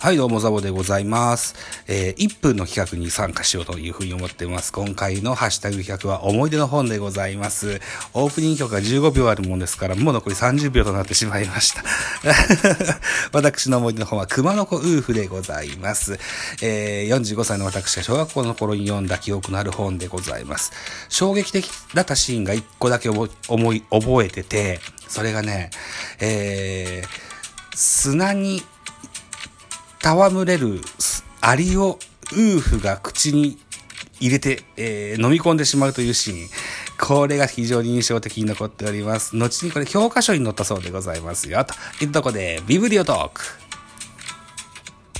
はい、どうもザボでございます。えー、1分の企画に参加しようというふうに思っています。今回のハッシュタグ企画は思い出の本でございます。オープニング曲が15秒あるもんですから、もう残り30秒となってしまいました。私の思い出の本は熊の子ウーフでございます。えー、45歳の私が小学校の頃に読んだ記憶のある本でございます。衝撃的だったシーンが1個だけ思い覚えてて、それがね、えー、砂に戯れるアリをウーフが口に入れて、えー飲み込んでしまうというシーン。これが非常に印象的に残っております。後にこれ教科書に載ったそうでございますよ。というとこで、ビブリオトーク。